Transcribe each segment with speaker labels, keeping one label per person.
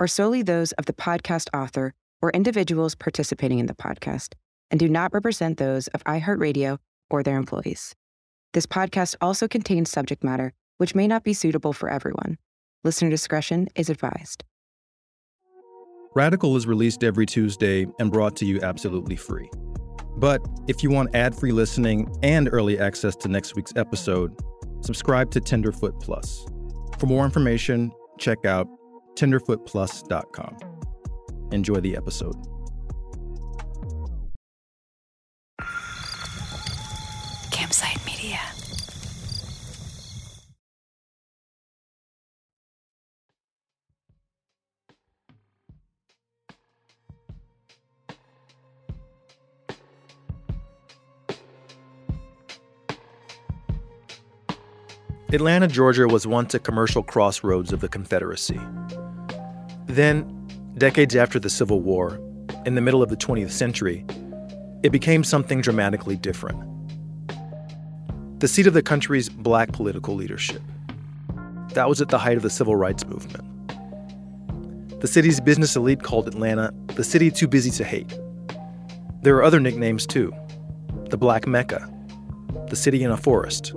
Speaker 1: are solely those of the podcast author or individuals participating in the podcast and do not represent those of iHeartRadio or their employees. This podcast also contains subject matter which may not be suitable for everyone. Listener discretion is advised.
Speaker 2: Radical is released every Tuesday and brought to you absolutely free. But if you want ad free listening and early access to next week's episode, subscribe to Tenderfoot Plus. For more information, check out tenderfootplus.com. Enjoy the episode. Atlanta, Georgia was once a commercial crossroads of the Confederacy. Then, decades after the Civil War, in the middle of the 20th century, it became something dramatically different. The seat of the country's black political leadership. That was at the height of the civil rights movement. The city's business elite called Atlanta the city too busy to hate. There are other nicknames too the Black Mecca, the city in a forest,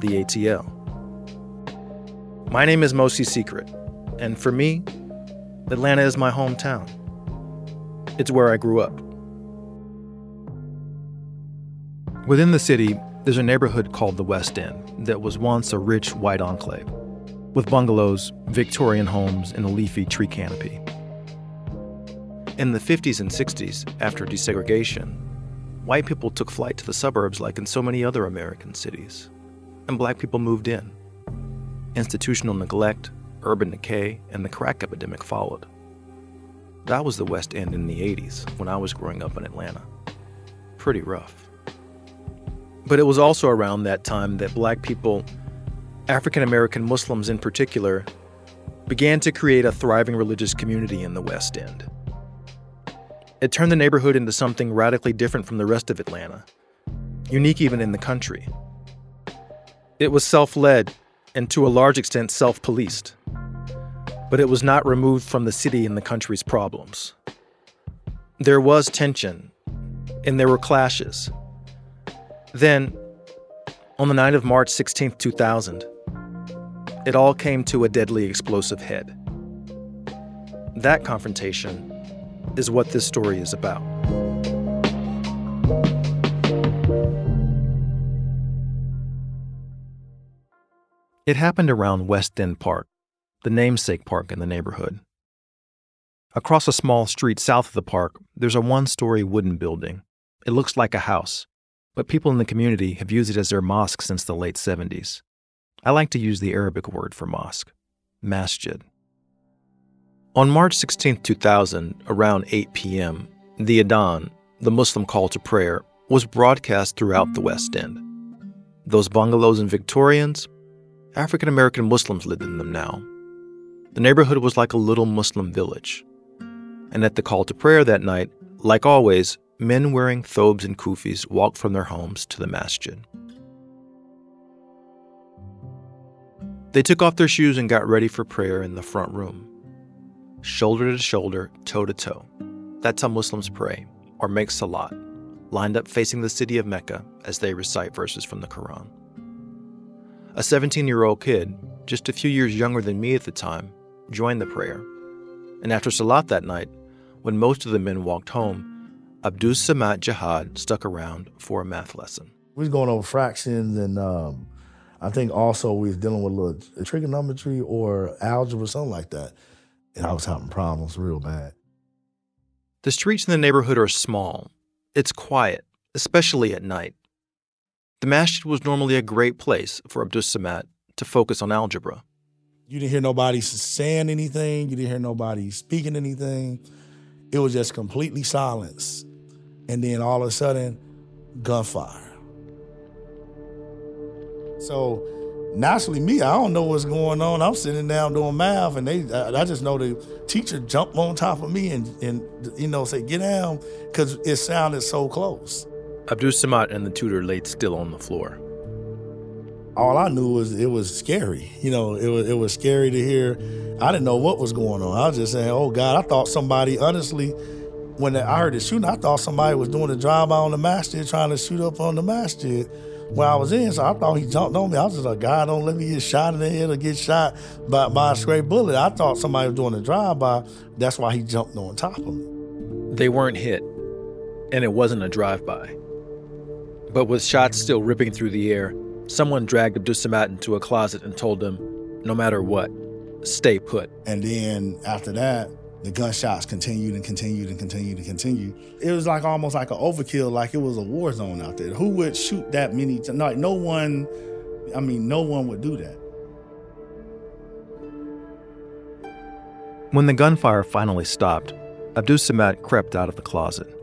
Speaker 2: the ATL. My name is Mosi Secret, and for me, Atlanta is my hometown. It's where I grew up. Within the city, there's a neighborhood called the West End that was once a rich white enclave, with bungalows, Victorian homes, and a leafy tree canopy. In the 50s and 60s, after desegregation, white people took flight to the suburbs like in so many other American cities, and black people moved in. Institutional neglect, urban decay, and the crack epidemic followed. That was the West End in the 80s when I was growing up in Atlanta. Pretty rough. But it was also around that time that black people, African American Muslims in particular, began to create a thriving religious community in the West End. It turned the neighborhood into something radically different from the rest of Atlanta, unique even in the country. It was self led and to a large extent self policed but it was not removed from the city and the country's problems. There was tension, and there were clashes. Then, on the night of March 16, 2000, it all came to a deadly explosive head. That confrontation is what this story is about. It happened around West End Park, the namesake park in the neighborhood. Across a small street south of the park, there's a one story wooden building. It looks like a house, but people in the community have used it as their mosque since the late 70s. I like to use the Arabic word for mosque, masjid. On March 16, 2000, around 8 p.m., the Adhan, the Muslim call to prayer, was broadcast throughout the West End. Those bungalows and Victorians, African American Muslims lived in them now, the neighborhood was like a little Muslim village. And at the call to prayer that night, like always, men wearing thobes and kufis walked from their homes to the masjid. They took off their shoes and got ready for prayer in the front room. Shoulder to shoulder, toe to toe. That's how Muslims pray, or make salat, lined up facing the city of Mecca as they recite verses from the Quran. A 17 year old kid, just a few years younger than me at the time, joined the prayer, and after Salat that night, when most of the men walked home, Abdus Samad Jihad stuck around for a math lesson.
Speaker 3: We was going over fractions, and um, I think also we was dealing with a little trigonometry or algebra, something like that. And I was having problems real bad.
Speaker 2: The streets in the neighborhood are small. It's quiet, especially at night. The masjid was normally a great place for Abdus Samad to focus on algebra.
Speaker 3: You didn't hear nobody saying anything. You didn't hear nobody speaking anything. It was just completely silence. And then all of a sudden, gunfire. So naturally, me, I don't know what's going on. I'm sitting down doing math, and they, I, I just know the teacher jumped on top of me and, and you know, say, get down, because it sounded so close.
Speaker 2: Abdus Samad and the tutor laid still on the floor.
Speaker 3: All I knew was it was scary. You know, it was it was scary to hear. I didn't know what was going on. I was just saying, "Oh God!" I thought somebody, honestly, when I heard the shooting, I thought somebody was doing a drive-by on the masjid, trying to shoot up on the masjid where I was in. So I thought he jumped on me. I was just like, God, don't let me get shot in the head or get shot by, by a stray bullet. I thought somebody was doing a drive-by. That's why he jumped on top of me.
Speaker 2: They weren't hit, and it wasn't a drive-by. But with shots still ripping through the air, someone dragged Abdus Samad into a closet and told him, no matter what, stay put.
Speaker 3: And then after that, the gunshots continued and continued and continued and continued. It was like almost like an overkill, like it was a war zone out there. Who would shoot that many? T- like no one. I mean, no one would do that.
Speaker 2: When the gunfire finally stopped, Abdus Samad crept out of the closet.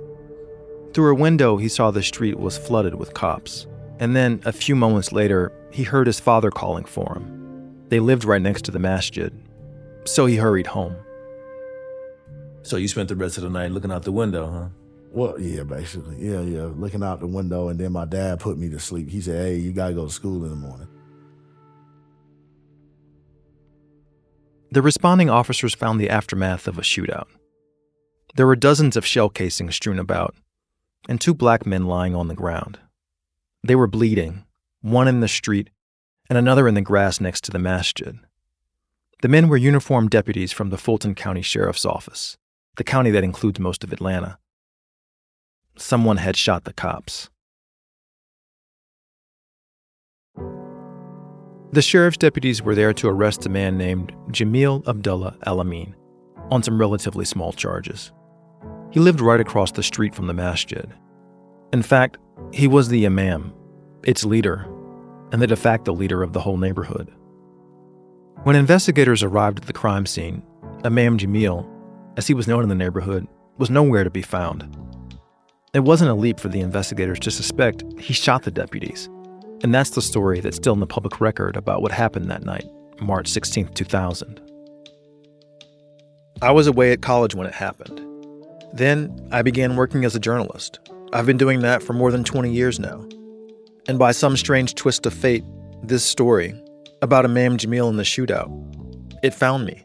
Speaker 2: Through a window, he saw the street was flooded with cops. And then, a few moments later, he heard his father calling for him. They lived right next to the masjid, so he hurried home.
Speaker 4: So you spent the rest of the night looking out the window, huh?
Speaker 3: Well, yeah, basically. Yeah, yeah. Looking out the window, and then my dad put me to sleep. He said, Hey, you got to go to school in the morning.
Speaker 2: The responding officers found the aftermath of a shootout. There were dozens of shell casings strewn about, and two black men lying on the ground. They were bleeding, one in the street and another in the grass next to the masjid. The men were uniformed deputies from the Fulton County Sheriff's Office, the county that includes most of Atlanta. Someone had shot the cops. The sheriff's deputies were there to arrest a man named Jamil Abdullah Al Amin on some relatively small charges. He lived right across the street from the masjid. In fact, he was the imam, its leader, and the de facto leader of the whole neighborhood. When investigators arrived at the crime scene, Imam Jamil, as he was known in the neighborhood, was nowhere to be found. It wasn't a leap for the investigators to suspect he shot the deputies, and that's the story that's still in the public record about what happened that night, March 16, 2000. I was away at college when it happened. Then I began working as a journalist. I've been doing that for more than 20 years now. And by some strange twist of fate, this story about Imam Jamil in the shootout, it found me.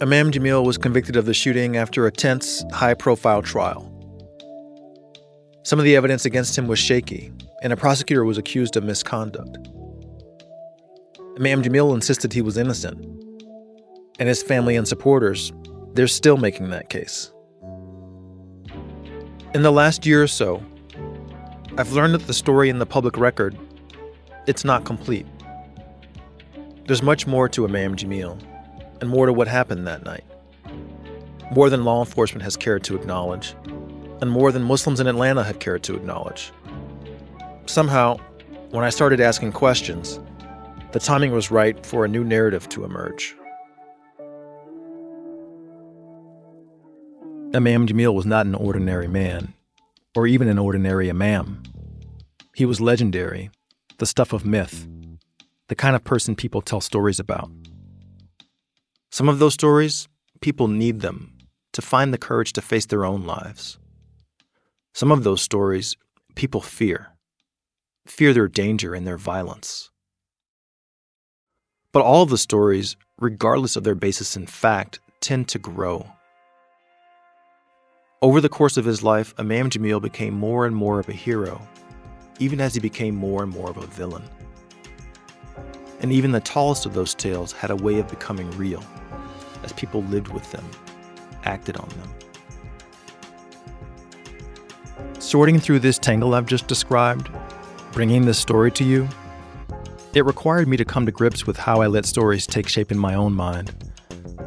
Speaker 2: Imam Jamil was convicted of the shooting after a tense, high profile trial. Some of the evidence against him was shaky, and a prosecutor was accused of misconduct. Imam Jamil insisted he was innocent, and his family and supporters, they're still making that case. In the last year or so, I've learned that the story in the public record, it's not complete. There's much more to Imam Jamil, and more to what happened that night. More than law enforcement has cared to acknowledge, and more than Muslims in Atlanta have cared to acknowledge. Somehow, when I started asking questions, the timing was right for a new narrative to emerge. Imam Jamil was not an ordinary man, or even an ordinary imam. He was legendary, the stuff of myth, the kind of person people tell stories about. Some of those stories, people need them to find the courage to face their own lives. Some of those stories, people fear, fear their danger and their violence. But all of the stories, regardless of their basis in fact, tend to grow. Over the course of his life, Imam Jamil became more and more of a hero, even as he became more and more of a villain. And even the tallest of those tales had a way of becoming real. as people lived with them, acted on them. Sorting through this tangle I've just described, bringing this story to you, it required me to come to grips with how I let stories take shape in my own mind,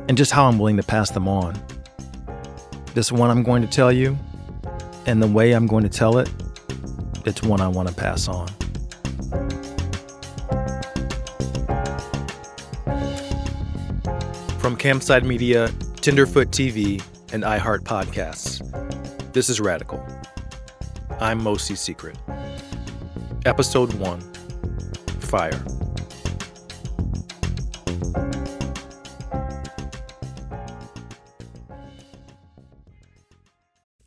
Speaker 2: and just how I'm willing to pass them on. This one I'm going to tell you, and the way I'm going to tell it, it's one I want to pass on. From Campside Media, Tenderfoot TV, and iHeart Podcasts, this is Radical. I'm Mosi Secret. Episode 1 Fire.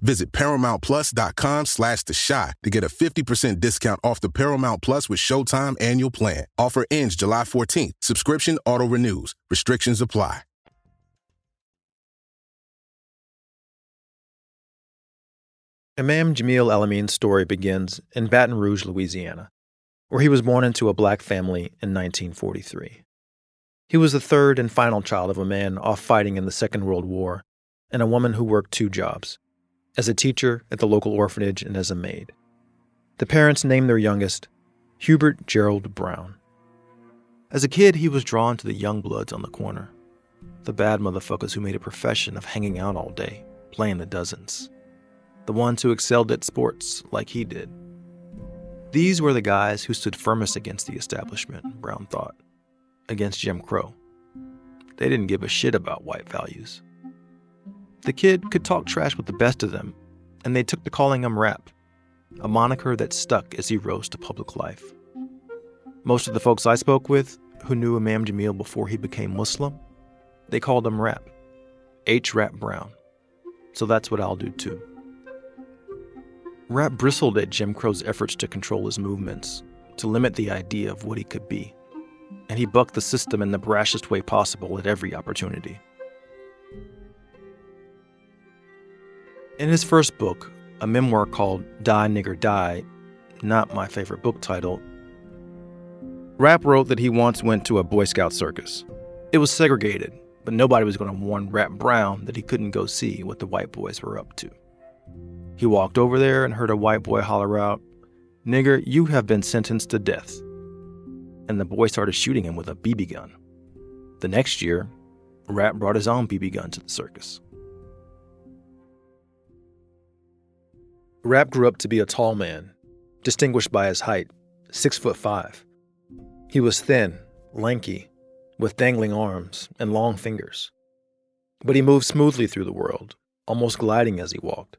Speaker 5: Visit ParamountPlus.com slash The Chi to get a 50% discount off the Paramount Plus with Showtime annual plan. Offer ends July 14th. Subscription auto-renews. Restrictions apply.
Speaker 2: Imam Jamil Al-Amin's story begins in Baton Rouge, Louisiana, where he was born into a black family in 1943. He was the third and final child of a man off fighting in the Second World War and a woman who worked two jobs as a teacher at the local orphanage and as a maid. The parents named their youngest Hubert Gerald Brown. As a kid, he was drawn to the young bloods on the corner, the bad motherfuckers who made a profession of hanging out all day, playing the dozens, the ones who excelled at sports like he did. These were the guys who stood firmest against the establishment, Brown thought, against Jim Crow. They didn't give a shit about white values. The kid could talk trash with the best of them, and they took to calling him Rap, a moniker that stuck as he rose to public life. Most of the folks I spoke with who knew Imam Jamil before he became Muslim, they called him Rap, H. Rap Brown. So that's what I'll do too. Rap bristled at Jim Crow's efforts to control his movements, to limit the idea of what he could be, and he bucked the system in the brashest way possible at every opportunity. In his first book, a memoir called Die Nigger Die, not my favorite book title, Rap wrote that he once went to a Boy Scout circus. It was segregated, but nobody was going to warn Rap Brown that he couldn't go see what the white boys were up to. He walked over there and heard a white boy holler out, Nigger, you have been sentenced to death. And the boy started shooting him with a BB gun. The next year, Rap brought his own BB gun to the circus. Rap grew up to be a tall man, distinguished by his height, six foot five. He was thin, lanky, with dangling arms and long fingers. But he moved smoothly through the world, almost gliding as he walked,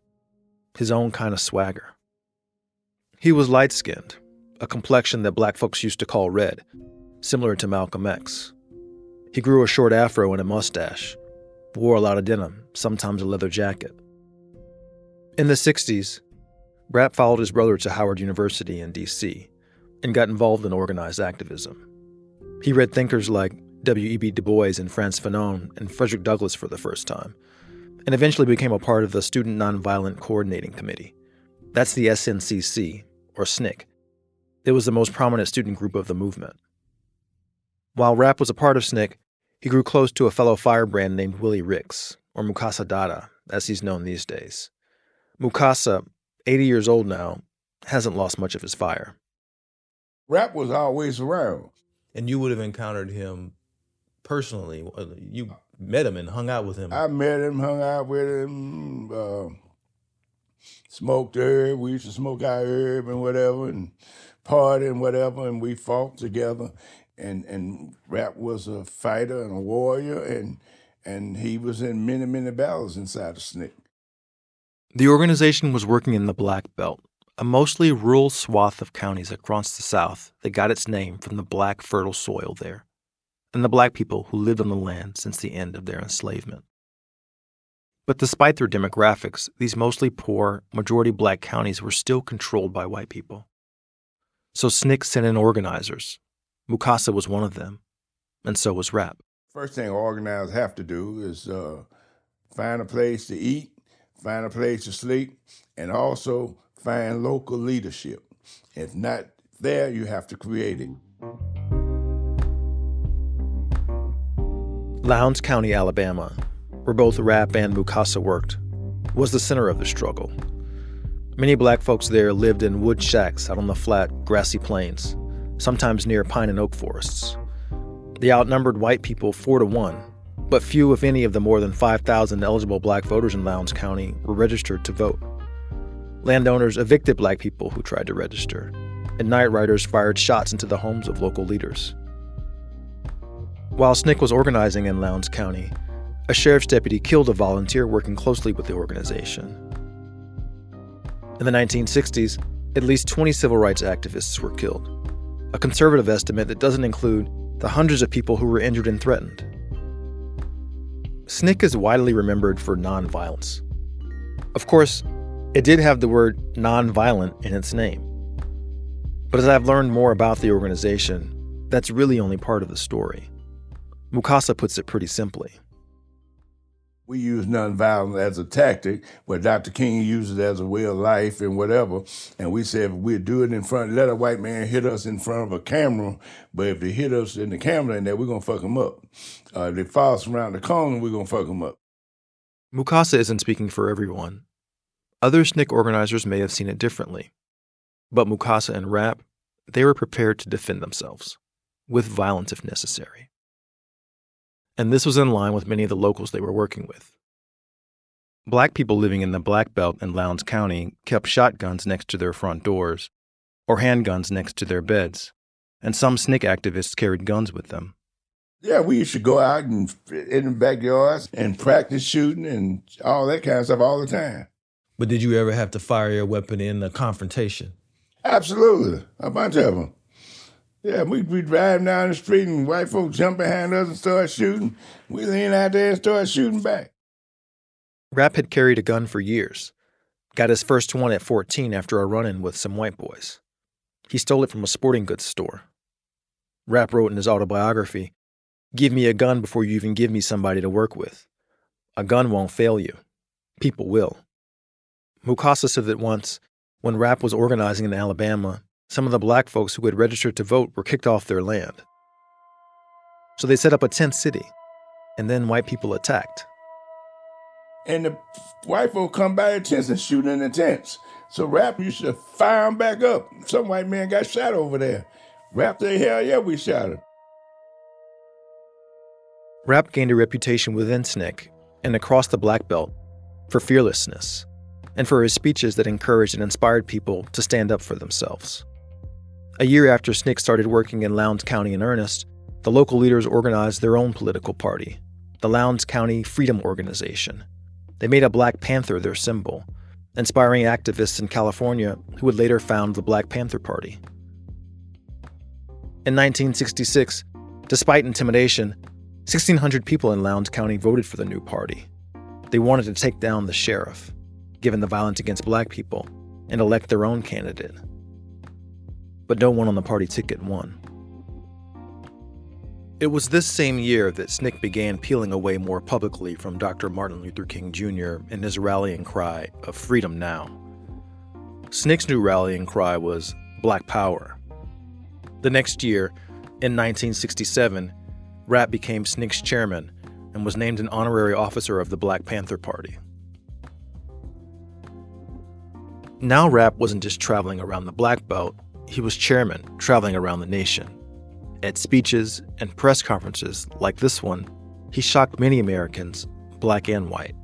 Speaker 2: his own kind of swagger. He was light skinned, a complexion that black folks used to call red, similar to Malcolm X. He grew a short afro and a mustache, wore a lot of denim, sometimes a leather jacket. In the 60s, Rap followed his brother to Howard University in D.C. and got involved in organized activism. He read thinkers like W.E.B. Du Bois and Frantz Fanon and Frederick Douglass for the first time, and eventually became a part of the Student Nonviolent Coordinating Committee. That's the SNCC, or SNCC. It was the most prominent student group of the movement. While Rap was a part of SNCC, he grew close to a fellow firebrand named Willie Ricks, or Mukasa Dada, as he's known these days. Mukasa 80 years old now, hasn't lost much of his fire.
Speaker 6: Rap was always around.
Speaker 4: And you would have encountered him personally. Uh, you met him and hung out with him.
Speaker 6: I met him, hung out with him, uh, smoked herb. We used to smoke our herb and whatever, and party and whatever, and we fought together. and and Rap was a fighter and a warrior, and and he was in many many battles inside of SNCC.
Speaker 2: The organization was working in the Black Belt, a mostly rural swath of counties across the South that got its name from the black fertile soil there, and the black people who lived on the land since the end of their enslavement. But despite their demographics, these mostly poor, majority black counties were still controlled by white people. So SNCC sent in organizers. Mukasa was one of them, and so was Rap.
Speaker 6: First thing organizers have to do is uh, find a place to eat, find a place to sleep, and also find local leadership. If not there, you have to create it.
Speaker 2: Lowndes County, Alabama, where both Rap and Mukasa worked, was the center of the struggle. Many black folks there lived in wood shacks out on the flat, grassy plains, sometimes near pine and oak forests. They outnumbered white people four to one, but few, if any, of the more than 5,000 eligible black voters in Lowndes County were registered to vote. Landowners evicted black people who tried to register, and night riders fired shots into the homes of local leaders. While SNCC was organizing in Lowndes County, a sheriff's deputy killed a volunteer working closely with the organization. In the 1960s, at least 20 civil rights activists were killed, a conservative estimate that doesn't include the hundreds of people who were injured and threatened. SNCC is widely remembered for nonviolence. Of course, it did have the word nonviolent in its name. But as I've learned more about the organization, that's really only part of the story. Mukasa puts it pretty simply.
Speaker 6: We use nonviolence as a tactic, but Dr. King uses it as a way of life and whatever. And we said we do it in front, let a white man hit us in front of a camera, but if they hit us in the camera in there, we're gonna fuck them up. Uh, if they follow us around the corner, we're gonna fuck them up.
Speaker 2: Mukasa isn't speaking for everyone. Other SNCC organizers may have seen it differently. But Mukasa and Rap, they were prepared to defend themselves, with violence if necessary and this was in line with many of the locals they were working with. Black people living in the Black Belt in Lowndes County kept shotguns next to their front doors or handguns next to their beds, and some SNCC activists carried guns with them.
Speaker 6: Yeah, we used to go out and in the backyards and practice shooting and all that kind of stuff all the time.
Speaker 4: But did you ever have to fire your weapon in a confrontation?
Speaker 6: Absolutely, a bunch of them. Yeah, we we drive down the street and white folks jump behind us and start shooting. We lean out there and start shooting back.
Speaker 2: Rap had carried a gun for years. Got his first one at 14 after a run in with some white boys. He stole it from a sporting goods store. Rap wrote in his autobiography Give me a gun before you even give me somebody to work with. A gun won't fail you. People will. Mukasa said that once, when Rap was organizing in Alabama, some of the black folks who had registered to vote were kicked off their land. So they set up a tent city, and then white people attacked.
Speaker 6: And the white folk come by the tents and shoot in the tents. So Rap used to fire them back up. Some white man got shot over there. Rap said, hell yeah, we shot him.
Speaker 2: Rap gained a reputation within SNCC and across the Black Belt for fearlessness and for his speeches that encouraged and inspired people to stand up for themselves. A year after SNCC started working in Lowndes County in earnest, the local leaders organized their own political party, the Lowndes County Freedom Organization. They made a Black Panther their symbol, inspiring activists in California who would later found the Black Panther Party. In 1966, despite intimidation, 1,600 people in Lowndes County voted for the new party. They wanted to take down the sheriff, given the violence against black people, and elect their own candidate but no one on the party ticket won. It was this same year that SNCC began peeling away more publicly from Dr. Martin Luther King Jr. and his rallying cry of freedom now. SNCC's new rallying cry was Black Power. The next year, in 1967, Rap became SNCC's chairman and was named an honorary officer of the Black Panther Party. Now, Rap wasn't just traveling around the Black Belt, he was chairman, traveling around the nation. At speeches and press conferences like this one, he shocked many Americans, black and white.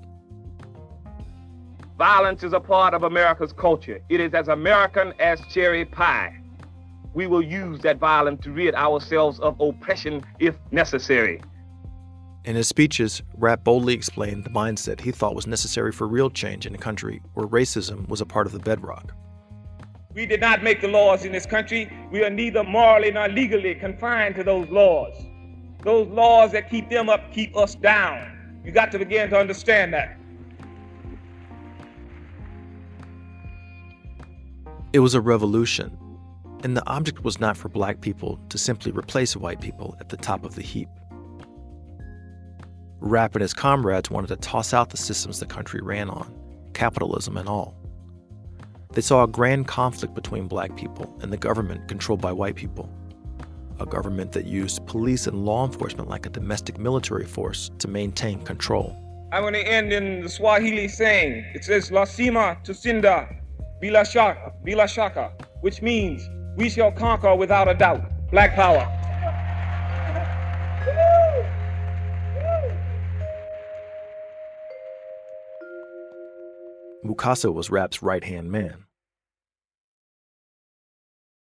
Speaker 7: Violence is a part of America's culture. It is as American as cherry pie. we will use that violence to rid ourselves of oppression if necessary.
Speaker 2: In his speeches, Rap boldly explained the mindset he thought was necessary for real change in a country where racism was a part of the bedrock.
Speaker 7: We did not make the laws in this country. We are neither morally nor legally confined to those laws. Those laws that keep them up keep us down. You got to begin to understand that.
Speaker 2: It was a revolution, and the object was not for black people to simply replace white people at the top of the heap. Rap and his comrades wanted to toss out the systems the country ran on, capitalism and all. They saw a grand conflict between black people and the government controlled by white people. A government that used police and law enforcement like a domestic military force to maintain control.
Speaker 7: I want to end in the Swahili saying it says, Lasima Tusinda Bila Shaka, Bila Shaka, which means we shall conquer without a doubt. Black power.
Speaker 2: Mukasa was Rap's right hand man.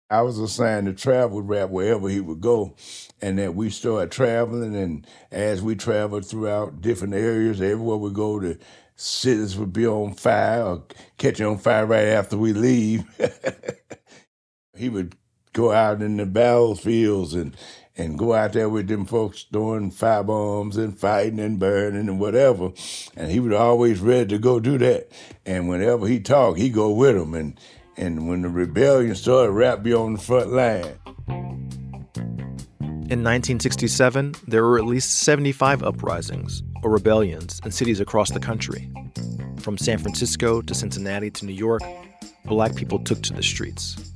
Speaker 6: I was assigned to travel with Rap wherever he would go, and that we started traveling. And as we traveled throughout different areas, everywhere we go, the cities would be on fire or catching on fire right after we leave. he would go out in the battlefields and and go out there with them folks throwing fire bombs and fighting and burning and whatever. And he was always ready to go do that. And whenever he talked, he go with them. And and when the rebellion started, Rap be on the front line.
Speaker 2: In 1967, there were at least 75 uprisings or rebellions in cities across the country. From San Francisco to Cincinnati to New York, black people took to the streets.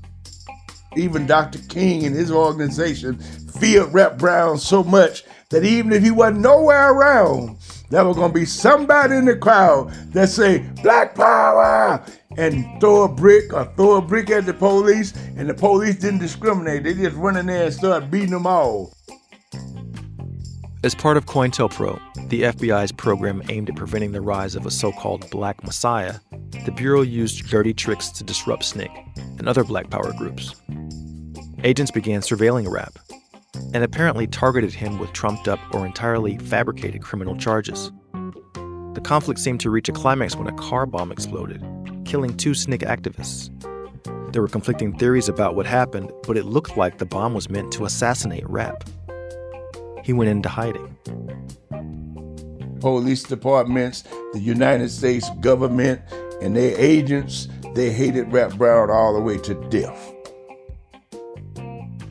Speaker 6: Even Dr. King and his organization feared Rap Brown so much that even if he wasn't nowhere around, there was gonna be somebody in the crowd that say Black Power and throw a brick or throw a brick at the police, and the police didn't discriminate. They just run in there and start beating them all.
Speaker 2: As part of COINTELPRO, the FBI's program aimed at preventing the rise of a so called Black Messiah, the Bureau used dirty tricks to disrupt SNCC and other Black Power groups. Agents began surveilling Rap and apparently targeted him with trumped up or entirely fabricated criminal charges. The conflict seemed to reach a climax when a car bomb exploded, killing two SNCC activists. There were conflicting theories about what happened, but it looked like the bomb was meant to assassinate Rap. He went into hiding.
Speaker 6: Police departments, the United States government, and their agents, they hated Rap Brown all the way to death.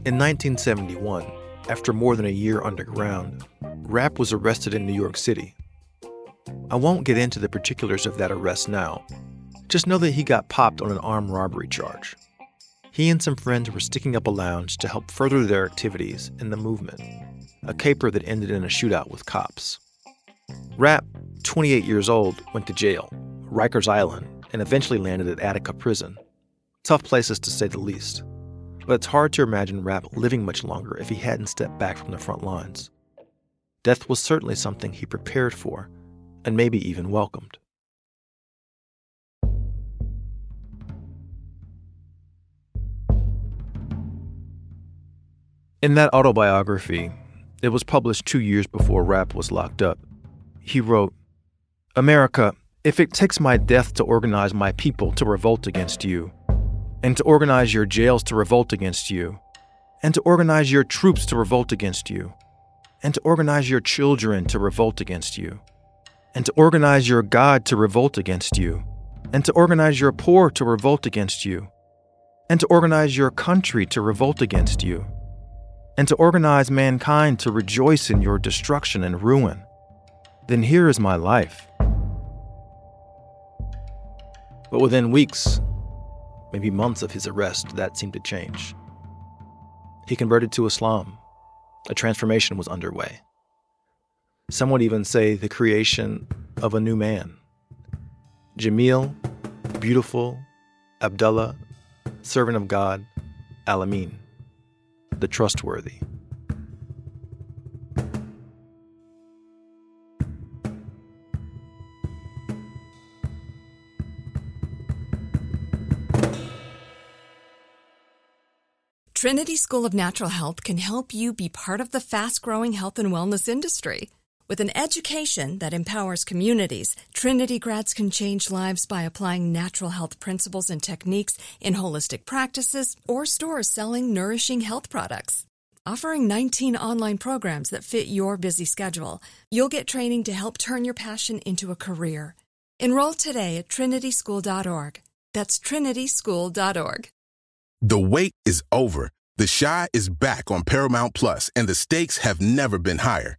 Speaker 2: In 1971, after more than a year underground, Rap was arrested in New York City. I won't get into the particulars of that arrest now. Just know that he got popped on an armed robbery charge. He and some friends were sticking up a lounge to help further their activities in the movement, a caper that ended in a shootout with cops. Rap, 28 years old, went to jail, Rikers Island, and eventually landed at Attica Prison. Tough places to say the least. But it's hard to imagine Rap living much longer if he hadn't stepped back from the front lines. Death was certainly something he prepared for, and maybe even welcomed. In that autobiography, it was published two years before Rap was locked up. He wrote, America, if it takes my death to organize my people to revolt against you, and to organize your jails to revolt against you, and to organize your troops to revolt against you, and to organize your children to revolt against you, and to organize your God to revolt against you, and to organize your poor to revolt against you, and to organize your country to revolt against you, and to organize mankind to rejoice in your destruction and ruin, then here is my life. But within weeks, maybe months of his arrest, that seemed to change. He converted to Islam. A transformation was underway. Some would even say the creation of a new man. Jamil, beautiful, Abdullah, servant of God, Alamin, the trustworthy.
Speaker 8: Trinity School of Natural Health can help you be part of the fast growing health and wellness industry. With an education that empowers communities, Trinity grads can change lives by applying natural health principles and techniques in holistic practices or stores selling nourishing health products. Offering 19 online programs that fit your busy schedule, you'll get training to help turn your passion into a career. Enroll today at trinityschool.org. That's trinityschool.org.
Speaker 5: The wait is over. The Chi is back on Paramount Plus, and the stakes have never been higher.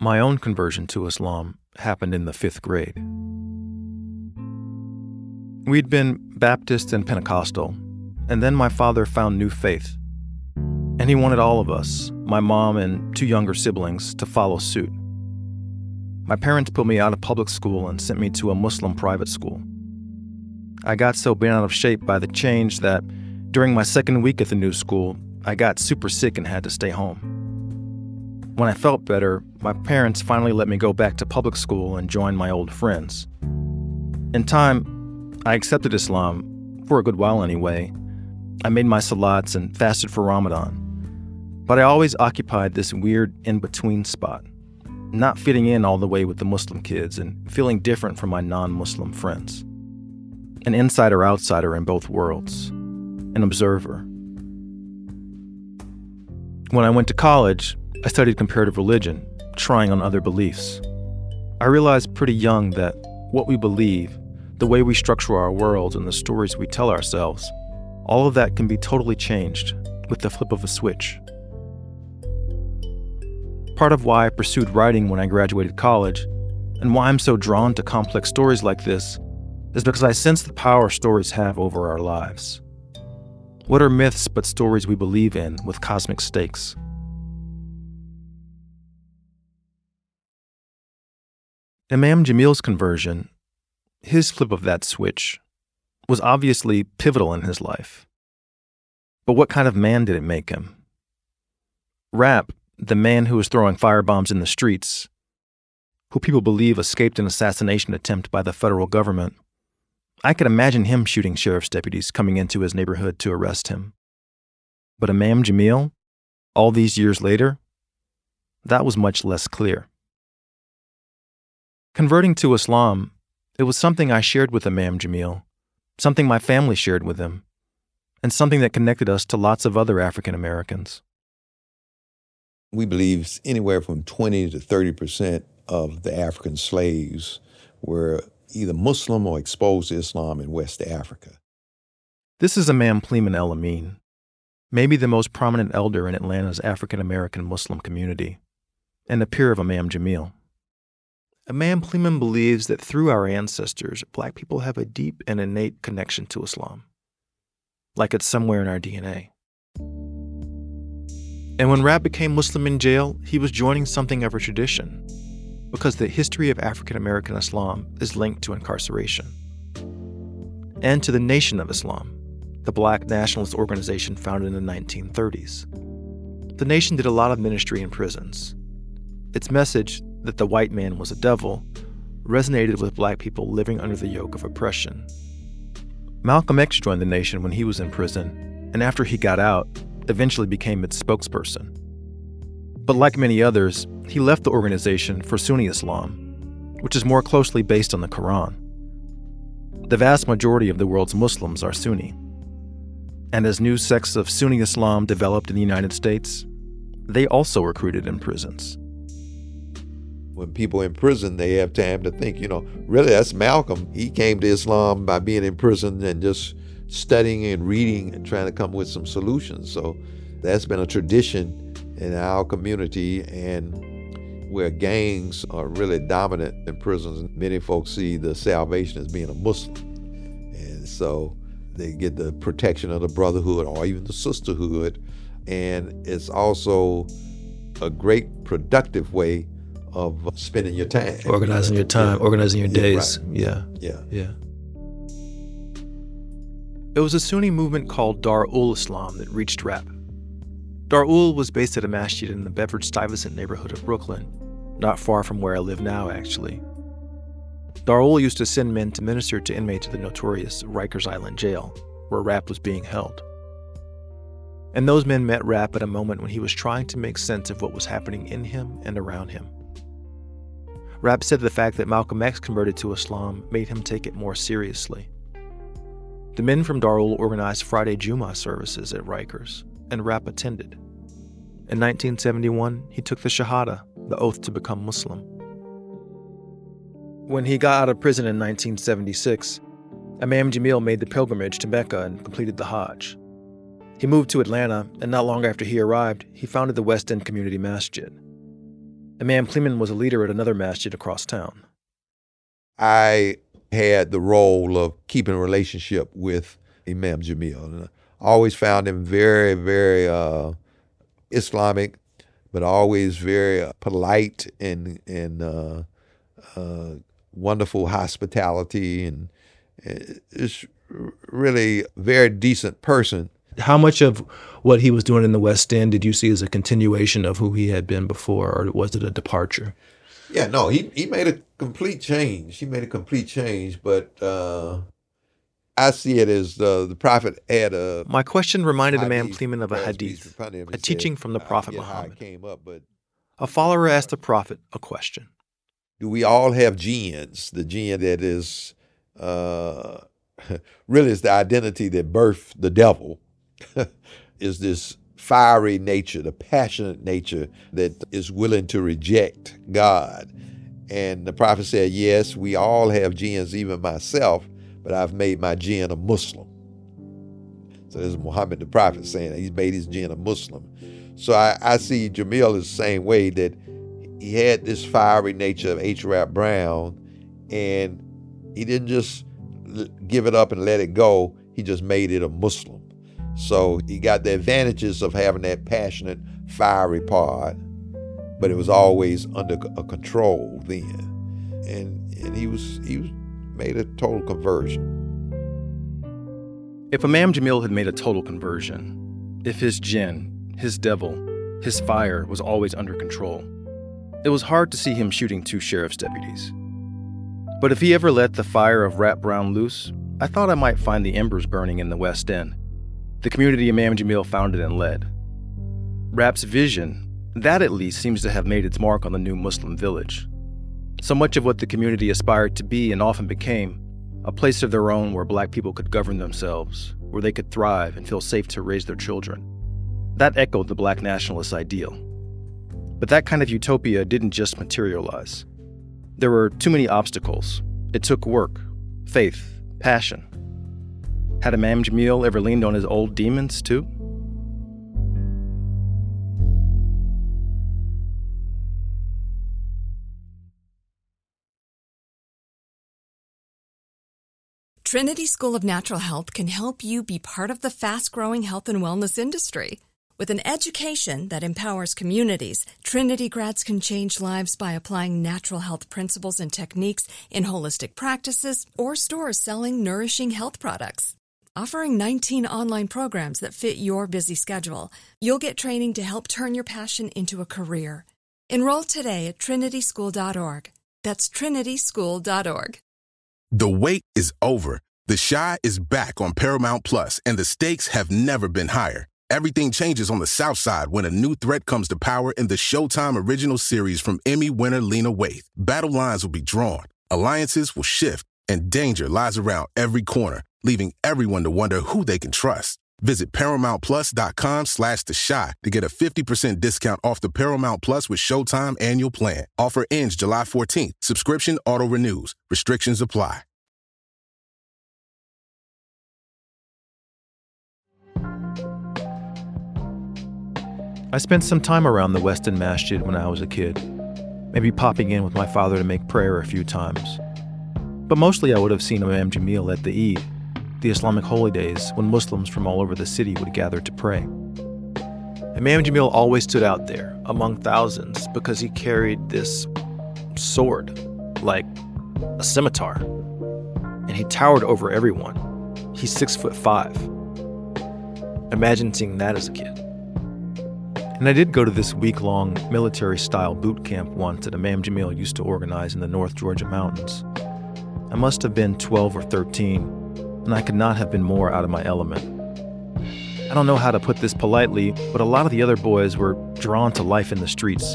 Speaker 2: My own conversion to Islam happened in the fifth grade. We'd been Baptist and Pentecostal, and then my father found new faith. And he wanted all of us, my mom and two younger siblings, to follow suit. My parents put me out of public school and sent me to a Muslim private school. I got so bent out of shape by the change that during my second week at the new school, I got super sick and had to stay home. When I felt better, my parents finally let me go back to public school and join my old friends. In time, I accepted Islam, for a good while anyway. I made my salats and fasted for Ramadan. But I always occupied this weird in between spot, not fitting in all the way with the Muslim kids and feeling different from my non Muslim friends. An insider outsider in both worlds, an observer. When I went to college, I studied comparative religion, trying on other beliefs. I realized pretty young that what we believe, the way we structure our worlds, and the stories we tell ourselves, all of that can be totally changed with the flip of a switch. Part of why I pursued writing when I graduated college, and why I'm so drawn to complex stories like this, is because I sense the power stories have over our lives. What are myths but stories we believe in with cosmic stakes? Imam Jamil's conversion, his flip of that switch, was obviously pivotal in his life. But what kind of man did it make him? Rap, the man who was throwing firebombs in the streets, who people believe escaped an assassination attempt by the federal government, I could imagine him shooting sheriff's deputies coming into his neighborhood to arrest him. But Imam Jamil, all these years later, that was much less clear. Converting to Islam, it was something I shared with Imam Jamil, something my family shared with him, and something that connected us to lots of other African Americans.
Speaker 9: We believe anywhere from 20 to 30 percent of the African slaves were either Muslim or exposed to Islam in West Africa.
Speaker 2: This is Imam Plemon El Amin, maybe the most prominent elder in Atlanta's African American Muslim community, and a peer of Imam Jamil. Imam Plemon believes that through our ancestors, black people have a deep and innate connection to Islam, like it's somewhere in our DNA. And when Rap became Muslim in jail, he was joining something of a tradition, because the history of African American Islam is linked to incarceration. And to the Nation of Islam, the black nationalist organization founded in the 1930s. The Nation did a lot of ministry in prisons. Its message, that the white man was a devil resonated with black people living under the yoke of oppression. Malcolm X joined the nation when he was in prison, and after he got out, eventually became its spokesperson. But like many others, he left the organization for Sunni Islam, which is more closely based on the Quran. The vast majority of the world's Muslims are Sunni. And as new sects of Sunni Islam developed in the United States, they also recruited in prisons
Speaker 9: when people in prison they have time to think you know really that's malcolm. He came to islam by being in prison and just studying and reading and trying to come with some solutions. So that's been a tradition in our community and where gangs are really dominant in prisons. Many folks see the salvation as being a muslim. And so they get the protection of the brotherhood or even the sisterhood. And it's also a great productive way of spending your time,
Speaker 2: organizing your time,
Speaker 9: Yeah.
Speaker 2: organizing your
Speaker 9: Yeah,
Speaker 2: days.
Speaker 9: right.
Speaker 2: Yeah,
Speaker 9: Yeah.
Speaker 2: yeah. It was a Sunni movement called Dar ul Islam that reached Rap. Dar ul was based at a masjid in the Bedford Stuyvesant neighborhood of Brooklyn, not far from where I live now, actually. Dar ul used to send men to minister to inmates of the notorious Rikers Island jail, where Rap was being held. And those men met Rap at a moment when he was trying to make sense of what was happening in him and around him. Rap said the fact that Malcolm X converted to Islam made him take it more seriously. The men from Darul organized Friday Juma services at Rikers, and Rap attended. In 1971, he took the Shahada, the oath to become Muslim. When he got out of prison in 1976, Imam Jamil made the pilgrimage to Mecca and completed the Hajj. He moved to Atlanta, and not long after he arrived, he founded the West End Community Masjid. Imam Plemon was a leader at another masjid across town.
Speaker 9: I had the role of keeping a relationship with Imam Jamil. And I always found him very, very uh, Islamic, but always very uh, polite and and uh, uh, wonderful hospitality, and is really a very decent person.
Speaker 2: How much of what he was doing in the West End did you see as a continuation of who he had been before, or was it a departure?
Speaker 9: Yeah, no, he he made a complete change. He made a complete change, but uh, I see it as uh, the prophet had a.
Speaker 2: My question reminded Imam
Speaker 9: hadith,
Speaker 2: Plemon of a hadith,
Speaker 9: him.
Speaker 2: A teaching
Speaker 9: said,
Speaker 2: from the Prophet
Speaker 9: forget how it
Speaker 2: Muhammad.
Speaker 9: came up, but
Speaker 2: A follower asked the Prophet a question.
Speaker 9: do we all have jinns? The jinn that is uh, really is the identity that birthed the devil. is this fiery nature, the passionate nature that is willing to reject God. And the prophet said, Yes, we all have jinns, even myself, but I've made my jinn a Muslim. So this is Muhammad the prophet saying he's made his jinn a Muslim. So I, I see Jamil is the same way that he had this fiery nature of H. Rap Brown, and he didn't just give it up and let it go. He just made it a Muslim. So he got the advantages of having that passionate, fiery part, but it was always under a control then, and and he was he was made a total conversion.
Speaker 2: If Imam Jamil had made a total conversion, if his jinn, his devil, his fire was always under control, it was hard to see him shooting two sheriff's deputies. But if he ever let the fire of Rap Brown loose, I thought I might find the embers burning in the West End, the community Imam Jamil founded and led. Rap's vision, that at least seems to have made its mark on the new Muslim village. So much of what the community aspired to be and often became a place of their own where black people could govern themselves, where they could thrive and feel safe to raise their children. That echoed the black nationalist ideal. But that kind of utopia didn't just materialize. There were too many obstacles. It took work, faith, passion. Had Imam Jamil ever leaned on his old demons too?
Speaker 8: Trinity School of Natural Health can help you be part of the fast growing health and wellness industry. With an education that empowers communities, Trinity grads can change lives by applying natural health principles and techniques in holistic practices or stores selling nourishing health products. Offering 19 online programs that fit your busy schedule, you'll get training to help turn your passion into a career. Enroll today at trinityschool.org. That's trinityschool.org.
Speaker 5: The wait is over. The Chi is back on Paramount Plus, and the stakes have never been higher. Everything changes on the South Side when a new threat comes to power in the Showtime original series from Emmy winner Lena Waithe. Battle lines will be drawn, alliances will shift, and danger lies around every corner, leaving everyone to wonder who they can trust. Visit ParamountPlus.com slash The Chi to get a 50% discount off the Paramount Plus with Showtime annual plan. Offer ends July 14th. Subscription auto-renews. Restrictions apply.
Speaker 2: I spent some time around the West End Masjid when I was a kid, maybe popping in with my father to make prayer a few times. But mostly I would have seen Imam Jamil at the Eid, the Islamic holy days when Muslims from all over the city would gather to pray. Imam Jamil always stood out there among thousands because he carried this sword, like a scimitar, and he towered over everyone. He's six foot five. Imagine seeing that as a kid. And I did go to this week long military style boot camp once that Imam Jamil used to organize in the North Georgia mountains. I must have been 12 or 13, and I could not have been more out of my element. I don't know how to put this politely, but a lot of the other boys were drawn to life in the streets,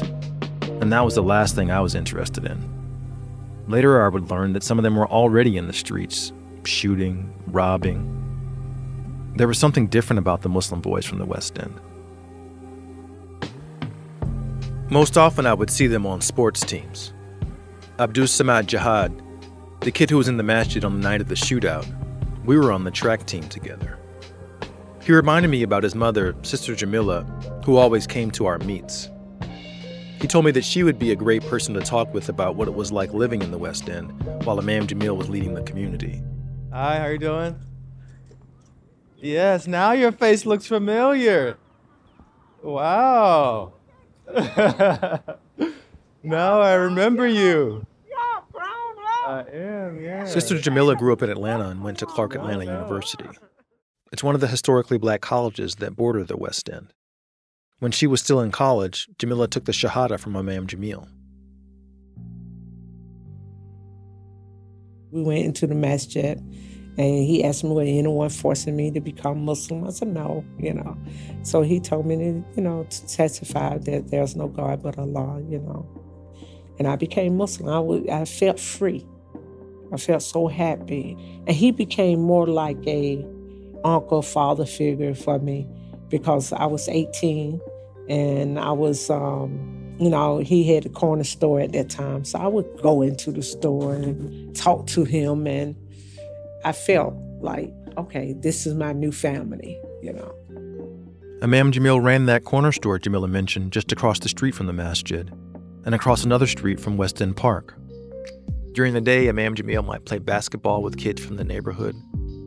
Speaker 2: and that was the last thing I was interested in. Later, I would learn that some of them were already in the streets, shooting, robbing. There was something different about the Muslim boys from the West End. Most often, I would see them on sports teams. Abdul Samad Jihad, the kid who was in the masjid on the night of the shootout, we were on the track team together. He reminded me about his mother, Sister Jamila, who always came to our meets. He told me that she would be a great person to talk with about what it was like living in the West End while Imam Jamil was leading the community.
Speaker 10: Hi, how are you doing? Yes, now your face looks familiar. Wow. now I remember you. I am, yeah.
Speaker 2: Sister Jamila grew up in Atlanta and went to Clark Atlanta University. It's one of the historically black colleges that border the West End. When she was still in college, Jamila took the Shahada from Imam Jamil.
Speaker 11: We went into the masjid and he asked me, was anyone forcing me to become Muslim? I said, no, you know. So he told me to, you know, to testify that there's no God but Allah, you know. And I became Muslim. I, w- I felt free. I felt so happy. And he became more like a uncle, father figure for me because I was 18 and I was, um, you know, he had a corner store at that time. So I would go into the store and talk to him. And I felt like, okay, this is my new family, you know.
Speaker 2: Imam Jamil ran that corner store Jamila mentioned just across the street from the masjid and across another street from West End Park. During the day, Imam Jamil might play basketball with kids from the neighborhood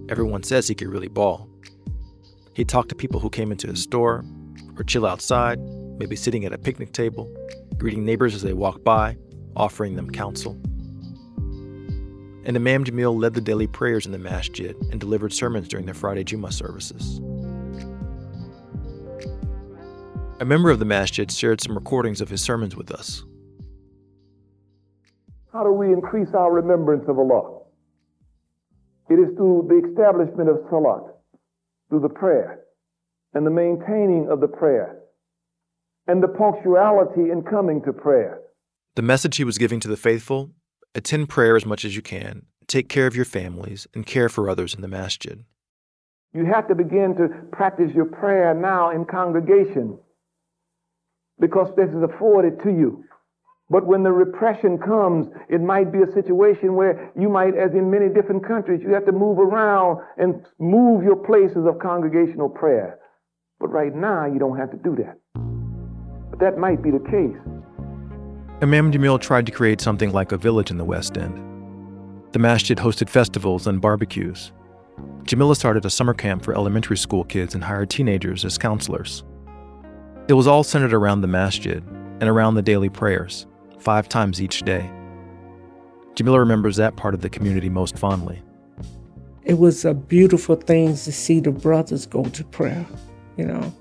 Speaker 2: Everyone says he could really ball. He'd talk to people who came into his store, or chill outside, maybe sitting at a picnic table, greeting neighbors as they walked by, offering them counsel. And Imam Jamil led the daily prayers in the masjid and delivered sermons during the Friday Jummah services. A member of the masjid shared some recordings of his sermons with us.
Speaker 12: How do we increase our remembrance of Allah? It is through the establishment of salat, through the prayer, and the maintaining of the prayer, and the punctuality in coming to prayer.
Speaker 2: The message he was giving to the faithful attend prayer as much as you can, take care of your families, and care for others in the masjid.
Speaker 12: You have to begin to practice your prayer now in congregation because this is afforded to you. But when the repression comes, it might be a situation where you might, as in many different countries, you have to move around and move your places of congregational prayer. But right now, you don't have to do that. But that might be the case.
Speaker 2: Imam Jamil tried to create something like a village in the West End. The masjid hosted festivals and barbecues. Jamila started a summer camp for elementary school kids and hired teenagers as counselors. It was all centered around the masjid and around the daily prayers five times each day. Jamila remembers that part of the community most fondly.
Speaker 11: It was a beautiful thing to see the brothers go to prayer, you know.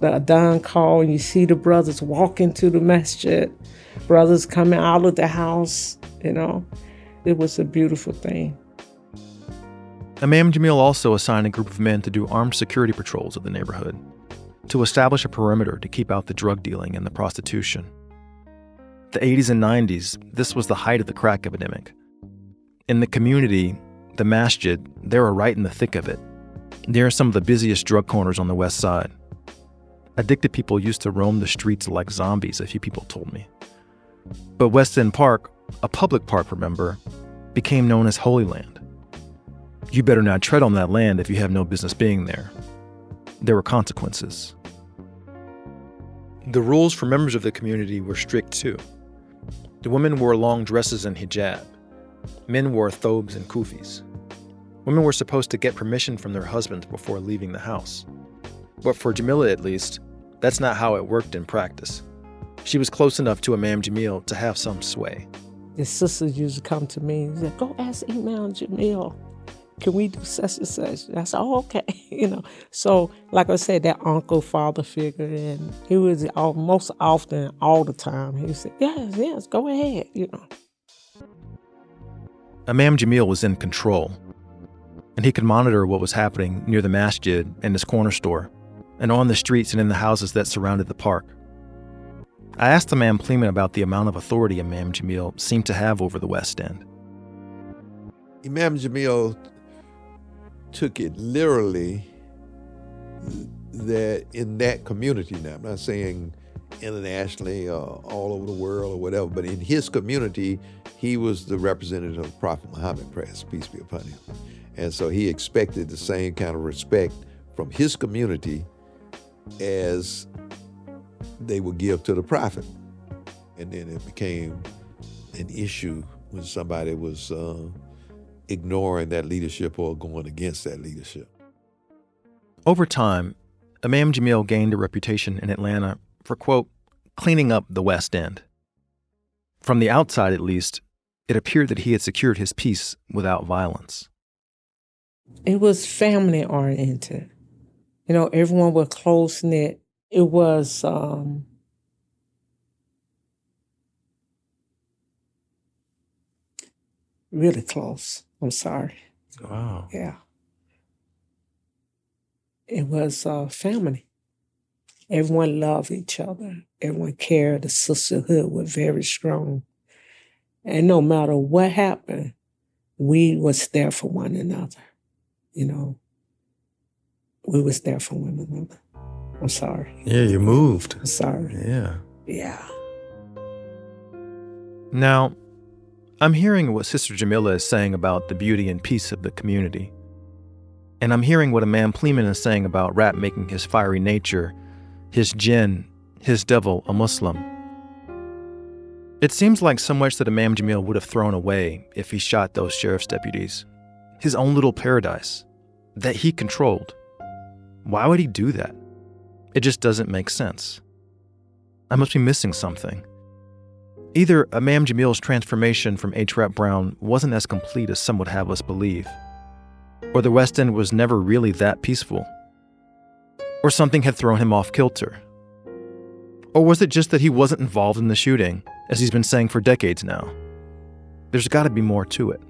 Speaker 11: The Adhan call, and you see the brothers walking to the masjid, brothers coming out of the house, you know. It was a beautiful thing.
Speaker 2: Imam Jamil also assigned a group of men to do armed security patrols of the neighborhood, to establish a perimeter to keep out the drug dealing and the prostitution the 80s and 90s, this was the height of the crack epidemic. In the community, the masjid, they were right in the thick of it. Near some of the busiest drug corners on the west side. Addicted people used to roam the streets like zombies, a few people told me. But West End Park, a public park, remember, became known as Holy Land. You better not tread on that land if you have no business being there. There were consequences. The rules for members of the community were strict too. The women wore long dresses and hijab. Men wore thobes and kufis. Women were supposed to get permission from their husbands before leaving the house. But for Jamila, at least, that's not how it worked in practice. She was close enough to Imam Jamil to have some sway.
Speaker 11: The sisters used to come to me and say, Go ask Imam Jamil, can we do such and such? And I said, Oh, okay. you know. So, like I said, that uncle father figure, and he was most often, all the time, he said, Yes, yes, go ahead, you know.
Speaker 2: Imam Jamil was in control, and he could monitor what was happening near the masjid and his corner store, and on the streets and in the houses that surrounded the park. I asked Imam Plemon about the amount of authority Imam Jamil seemed to have over the West End.
Speaker 9: Imam Jamil took it literally that in that community now, I'm not saying internationally or all over the world or whatever, but in his community, he was the representative of Prophet Muhammad, peace be upon him. And so he expected the same kind of respect from his community as they would give to the prophet. And then it became an issue when somebody was uh, ignoring that leadership or going against that leadership.
Speaker 2: Over time, Imam Jamil gained a reputation in Atlanta for, quote, cleaning up the West End. From the outside, at least, it appeared that he had secured his peace without violence.
Speaker 11: It was family oriented. You know, everyone was close knit. It was um, really close. I'm sorry.
Speaker 4: Wow.
Speaker 11: Yeah. It was uh, family. Everyone loved each other. Everyone cared. The sisterhood was very strong. And no matter what happened, we was there for one another. You know, we was there for one another. I'm sorry.
Speaker 4: Yeah, you moved.
Speaker 11: I'm sorry.
Speaker 4: Yeah.
Speaker 11: Yeah.
Speaker 2: Now, I'm hearing what Sister Jamila is saying about the beauty and peace of the community. And I'm hearing what Imam Plemon is saying about Rap making his fiery nature, his jinn, his devil a Muslim. It seems like so much that Imam Jamil would have thrown away if he shot those sheriff's deputies. His own little paradise that he controlled. Why would he do that? It just doesn't make sense. I must be missing something. Either Imam Jamil's transformation from H. Rap Brown wasn't as complete as some would have us believe, or the West End was never really that peaceful, or something had thrown him off kilter. Or was it just that he wasn't involved in the shooting, as he's been saying for decades now? There's got to be more to it.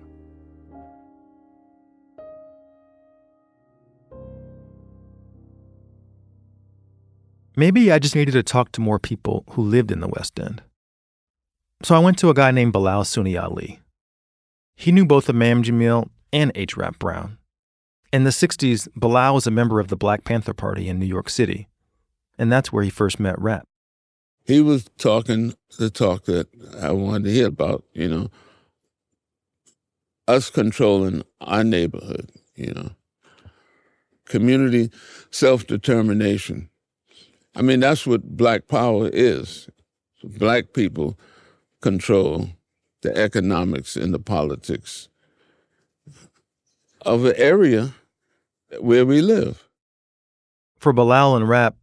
Speaker 2: Maybe I just needed to talk to more people who lived in the West End. So I went to a guy named Bilal Sunni Ali. He knew both Imam Jamil and H. Rap Brown. In the 60s, Bilal was a member of the Black Panther Party in New York City, and that's where he first met Rap.
Speaker 13: He was talking the talk that I wanted to hear about, you know, us controlling our neighborhood, you know, community self determination. I mean, that's what black power is. Black people control the economics and the politics of the area where we live.
Speaker 2: For Bilal and Rap,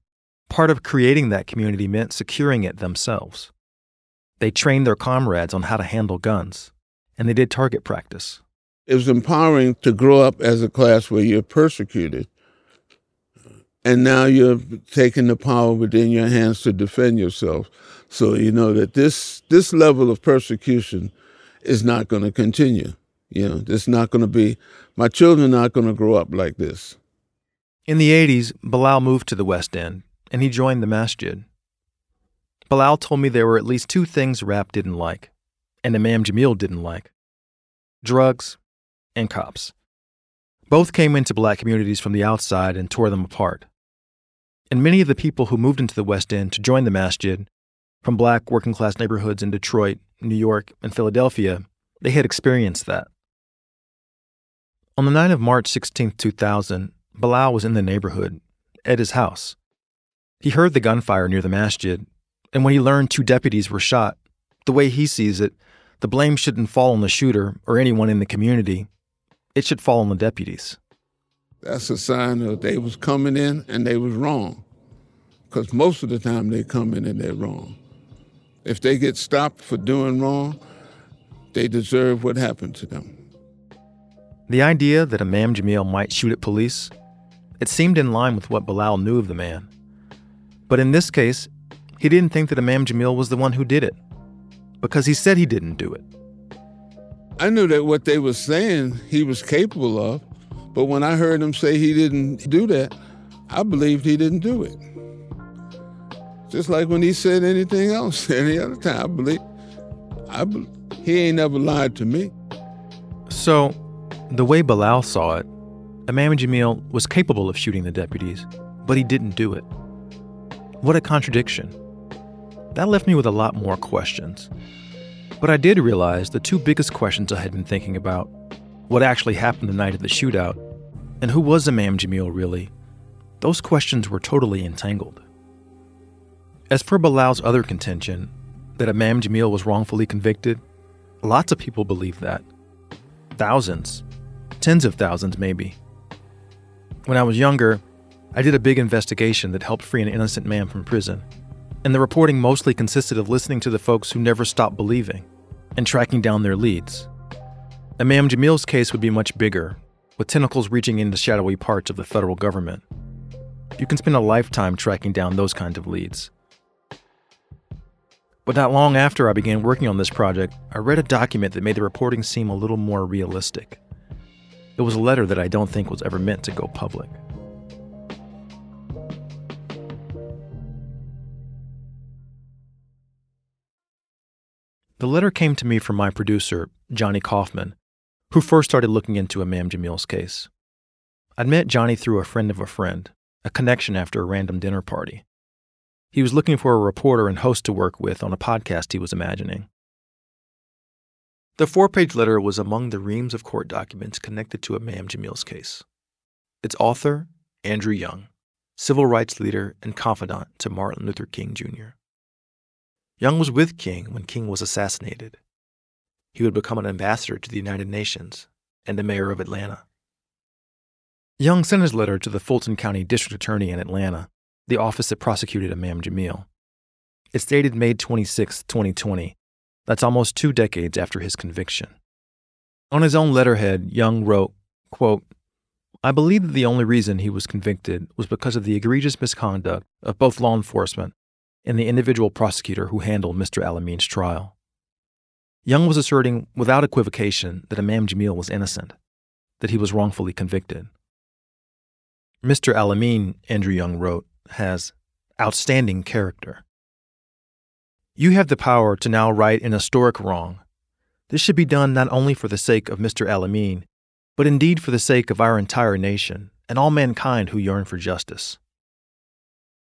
Speaker 2: part of creating that community meant securing it themselves. They trained their comrades on how to handle guns, and they did target practice.
Speaker 13: It was empowering to grow up as a class where you're persecuted, and now you're taking the power within your hands to defend yourself. So you know that this this level of persecution is not going to continue. You know, it's not going to be. My children are not going to grow up like this.
Speaker 2: In the 80s, Bilal moved to the West End and he joined the masjid. Bilal told me there were at least two things Rap didn't like, and Imam Jamil didn't like drugs and cops. Both came into black communities from the outside and tore them apart. And many of the people who moved into the West End to join the masjid, from black working class neighborhoods in Detroit, New York, and Philadelphia, they had experienced that. On the night of March 16, 2000, Bilal was in the neighborhood, at his house. He heard the gunfire near the masjid, and when he learned two deputies were shot, the way he sees it, the blame shouldn't fall on the shooter or anyone in the community. It should fall on the deputies.
Speaker 13: That's a sign that they was coming in and they was wrong. because most of the time they come in and they're wrong. If they get stopped for doing wrong, they deserve what happened to them.
Speaker 2: The idea that Imam Jamil might shoot at police, it seemed in line with what Bilal knew of the man. But in this case, he didn't think that Imam Jamil was the one who did it, because he said he didn't do it.
Speaker 13: I knew that what they were saying he was capable of, but when I heard him say he didn't do that, I believed he didn't do it. Just like when he said anything else, any other time, I believe, I be, he ain't never lied to me.
Speaker 2: So, the way Bilal saw it, Imam Jamil was capable of shooting the deputies, but he didn't do it. What a contradiction. That left me with a lot more questions. But I did realize the two biggest questions I had been thinking about what actually happened the night of the shootout, and who was Imam Jamil really? Those questions were totally entangled. As for Bilal's other contention, that Imam Jamil was wrongfully convicted, lots of people believe that. Thousands, tens of thousands maybe. When I was younger, I did a big investigation that helped free an innocent man from prison. And the reporting mostly consisted of listening to the folks who never stopped believing and tracking down their leads. Imam Jamil's case would be much bigger, with tentacles reaching into shadowy parts of the federal government. You can spend a lifetime tracking down those kinds of leads. But not long after I began working on this project, I read a document that made the reporting seem a little more realistic. It was a letter that I don't think was ever meant to go public. The letter came to me from my producer, Johnny Kaufman, who first started looking into Imam Jamil's case. I'd met Johnny through a friend of a friend, a connection after a random dinner party. He was looking for a reporter and host to work with on a podcast he was imagining. The four page letter was among the reams of court documents connected to Imam Jamil's case. Its author, Andrew Young, civil rights leader and confidant to Martin Luther King Jr. Young was with King when King was assassinated. He would become an ambassador to the United Nations and the mayor of Atlanta. Young sent his letter to the Fulton County District Attorney in Atlanta the office that prosecuted Imam Jamil. It's dated May 26, 2020. That's almost two decades after his conviction. On his own letterhead, Young wrote, quote, I believe that the only reason he was convicted was because of the egregious misconduct of both law enforcement and the individual prosecutor who handled Mr. Al-Amin's trial. Young was asserting without equivocation that Imam Jamil was innocent, that he was wrongfully convicted. Mr. Al-Amin, Andrew Young wrote, has outstanding character. You have the power to now right an historic wrong. This should be done not only for the sake of Mr. Al-Amin, but indeed for the sake of our entire nation and all mankind who yearn for justice.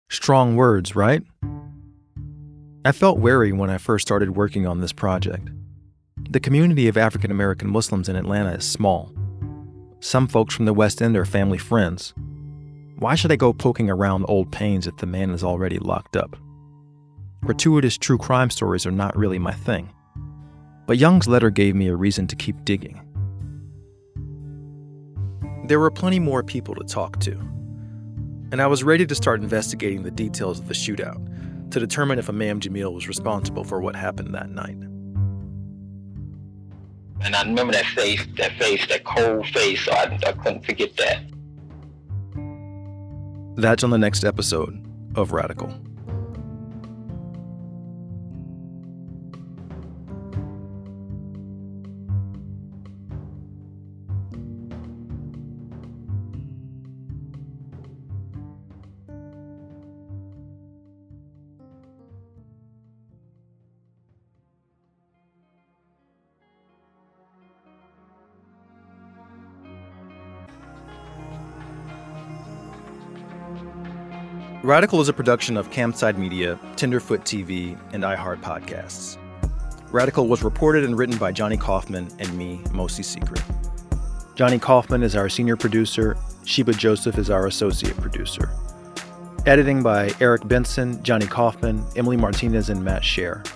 Speaker 2: Strong words, right? I felt wary when I first started working on this project. The community of African American Muslims in Atlanta is small. Some folks from the West End are family friends, why should I go poking around old pains if the man is already locked up? Gratuitous true crime stories are not really my thing. But Young's letter gave me a reason to keep digging. There were plenty more people to talk to, and I was ready to start investigating the details of the shootout to determine if Imam Jamil was responsible for what happened that night.
Speaker 14: And I remember that face, that face, that cold face, so I, I couldn't forget that.
Speaker 2: That's on the next episode of Radical. Radical is a production of Campside Media, Tenderfoot TV, and iHeart Podcasts. Radical was reported and written by Johnny Kaufman and me, Mosi Secret. Johnny Kaufman is our senior producer, Sheba Joseph is our associate producer. Editing by Eric Benson, Johnny Kaufman, Emily Martinez, and Matt Scher.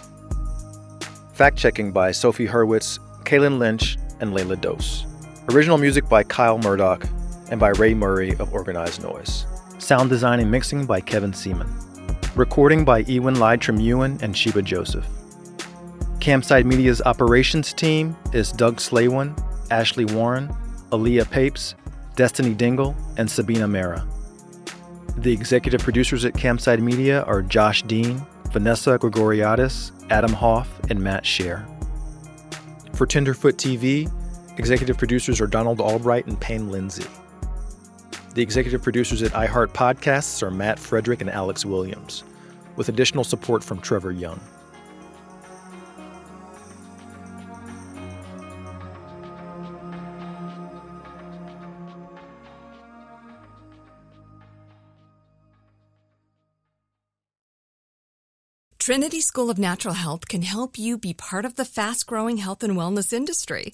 Speaker 2: Fact checking by Sophie Hurwitz, Kaylin Lynch, and Layla Dose. Original music by Kyle Murdoch and by Ray Murray of Organized Noise. Sound design and mixing by Kevin Seaman. Recording by Ewan Lydtrom Ewan and Sheba Joseph. Campside Media's operations team is Doug Slaywin, Ashley Warren, Aaliyah Papes, Destiny Dingle, and Sabina Mera. The executive producers at Campside Media are Josh Dean, Vanessa Gregoriadis, Adam Hoff, and Matt Scher. For Tenderfoot TV, executive producers are Donald Albright and Payne Lindsay. The executive producers at iHeart Podcasts are Matt Frederick and Alex Williams, with additional support from Trevor Young.
Speaker 8: Trinity School of Natural Health can help you be part of the fast growing health and wellness industry.